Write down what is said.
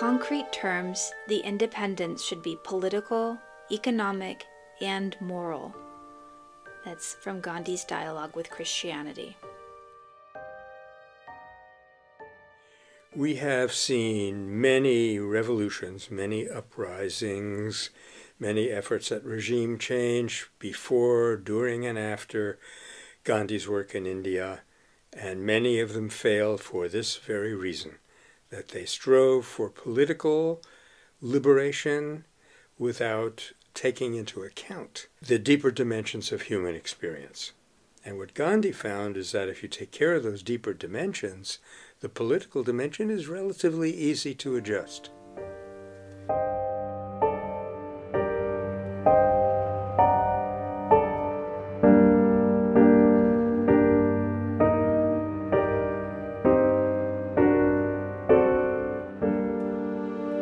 concrete terms, the independence should be political, economic, and moral. That's from Gandhi's dialogue with Christianity. We have seen many revolutions, many uprisings, many efforts at regime change before, during, and after Gandhi's work in India, and many of them failed for this very reason that they strove for political liberation without taking into account the deeper dimensions of human experience. And what Gandhi found is that if you take care of those deeper dimensions, the political dimension is relatively easy to adjust.